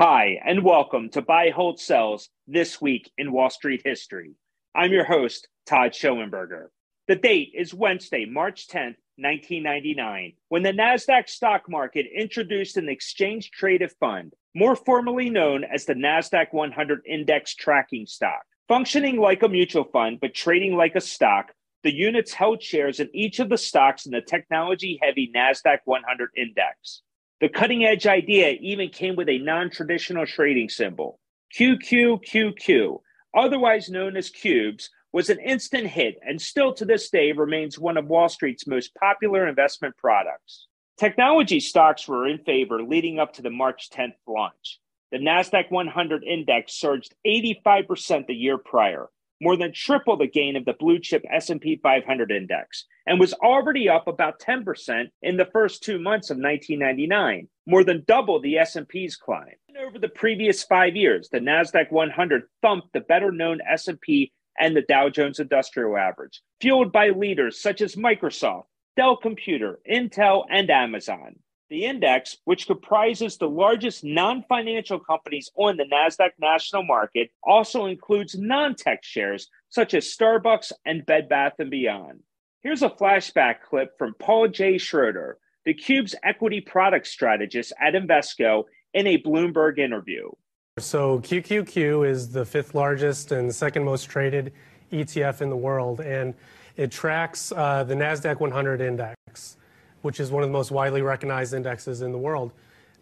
Hi, and welcome to Buy, Hold, Sells This Week in Wall Street History. I'm your host, Todd Schoenberger. The date is Wednesday, March 10th, 1999, when the NASDAQ stock market introduced an exchange traded fund, more formally known as the NASDAQ 100 Index Tracking Stock. Functioning like a mutual fund, but trading like a stock, the units held shares in each of the stocks in the technology heavy NASDAQ 100 Index. The cutting edge idea even came with a non traditional trading symbol. QQQQ, otherwise known as Cubes, was an instant hit and still to this day remains one of Wall Street's most popular investment products. Technology stocks were in favor leading up to the March 10th launch. The Nasdaq 100 index surged 85% the year prior, more than triple the gain of the blue chip S&P 500 index and was already up about 10% in the first 2 months of 1999, more than double the S&P's climb. And over the previous 5 years, the Nasdaq 100 thumped the better-known S&P and the Dow Jones Industrial Average, fueled by leaders such as Microsoft, Dell Computer, Intel, and Amazon. The index, which comprises the largest non financial companies on the NASDAQ national market, also includes non tech shares such as Starbucks and Bed Bath & Beyond. Here's a flashback clip from Paul J. Schroeder, the Cube's equity product strategist at Invesco, in a Bloomberg interview. So, QQQ is the fifth largest and second most traded ETF in the world, and it tracks uh, the NASDAQ 100 index which is one of the most widely recognized indexes in the world.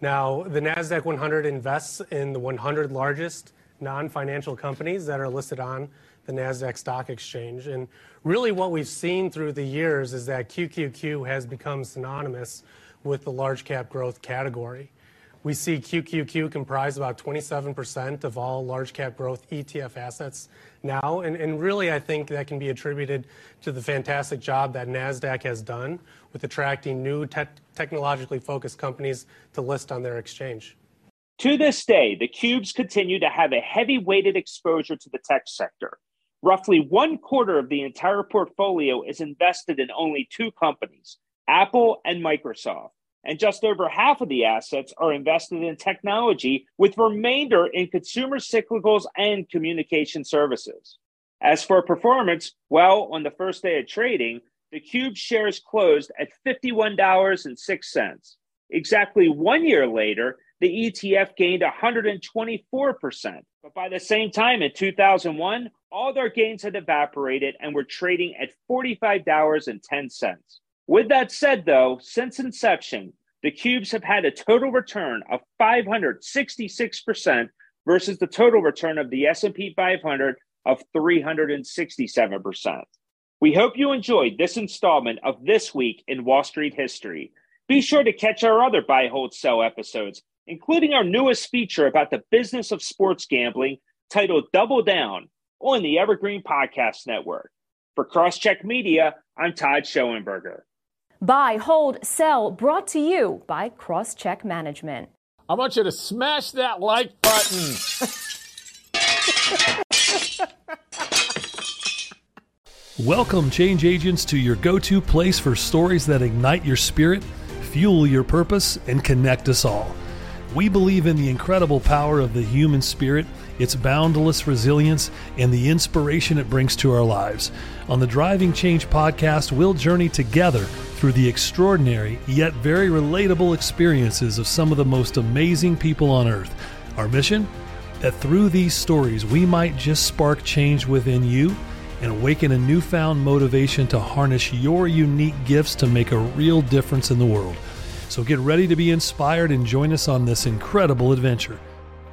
Now, the NASDAQ 100 invests in the 100 largest non financial companies that are listed on the NASDAQ Stock Exchange. And really, what we've seen through the years is that QQQ has become synonymous with the large cap growth category. We see QQQ comprise about 27% of all large cap growth ETF assets now. And, and really, I think that can be attributed to the fantastic job that NASDAQ has done with attracting new te- technologically focused companies to list on their exchange. To this day, the Cubes continue to have a heavy weighted exposure to the tech sector. Roughly one quarter of the entire portfolio is invested in only two companies, Apple and Microsoft and just over half of the assets are invested in technology, with remainder in consumer cyclicals and communication services. As for performance, well, on the first day of trading, the Cube shares closed at $51.06. Exactly one year later, the ETF gained 124%. But by the same time in 2001, all their gains had evaporated and were trading at $45.10. With that said, though, since inception, the cubes have had a total return of 566% versus the total return of the S&P 500 of 367%. We hope you enjoyed this installment of This Week in Wall Street History. Be sure to catch our other Buy, Hold, Sell episodes, including our newest feature about the business of sports gambling titled Double Down on the Evergreen Podcast Network. For Crosscheck Media, I'm Todd Schoenberger. Buy, hold, sell, brought to you by Crosscheck Management. I want you to smash that like button. Welcome, change agents, to your go to place for stories that ignite your spirit, fuel your purpose, and connect us all. We believe in the incredible power of the human spirit, its boundless resilience, and the inspiration it brings to our lives. On the Driving Change podcast, we'll journey together through the extraordinary yet very relatable experiences of some of the most amazing people on earth. Our mission? That through these stories, we might just spark change within you and awaken a newfound motivation to harness your unique gifts to make a real difference in the world. So get ready to be inspired and join us on this incredible adventure.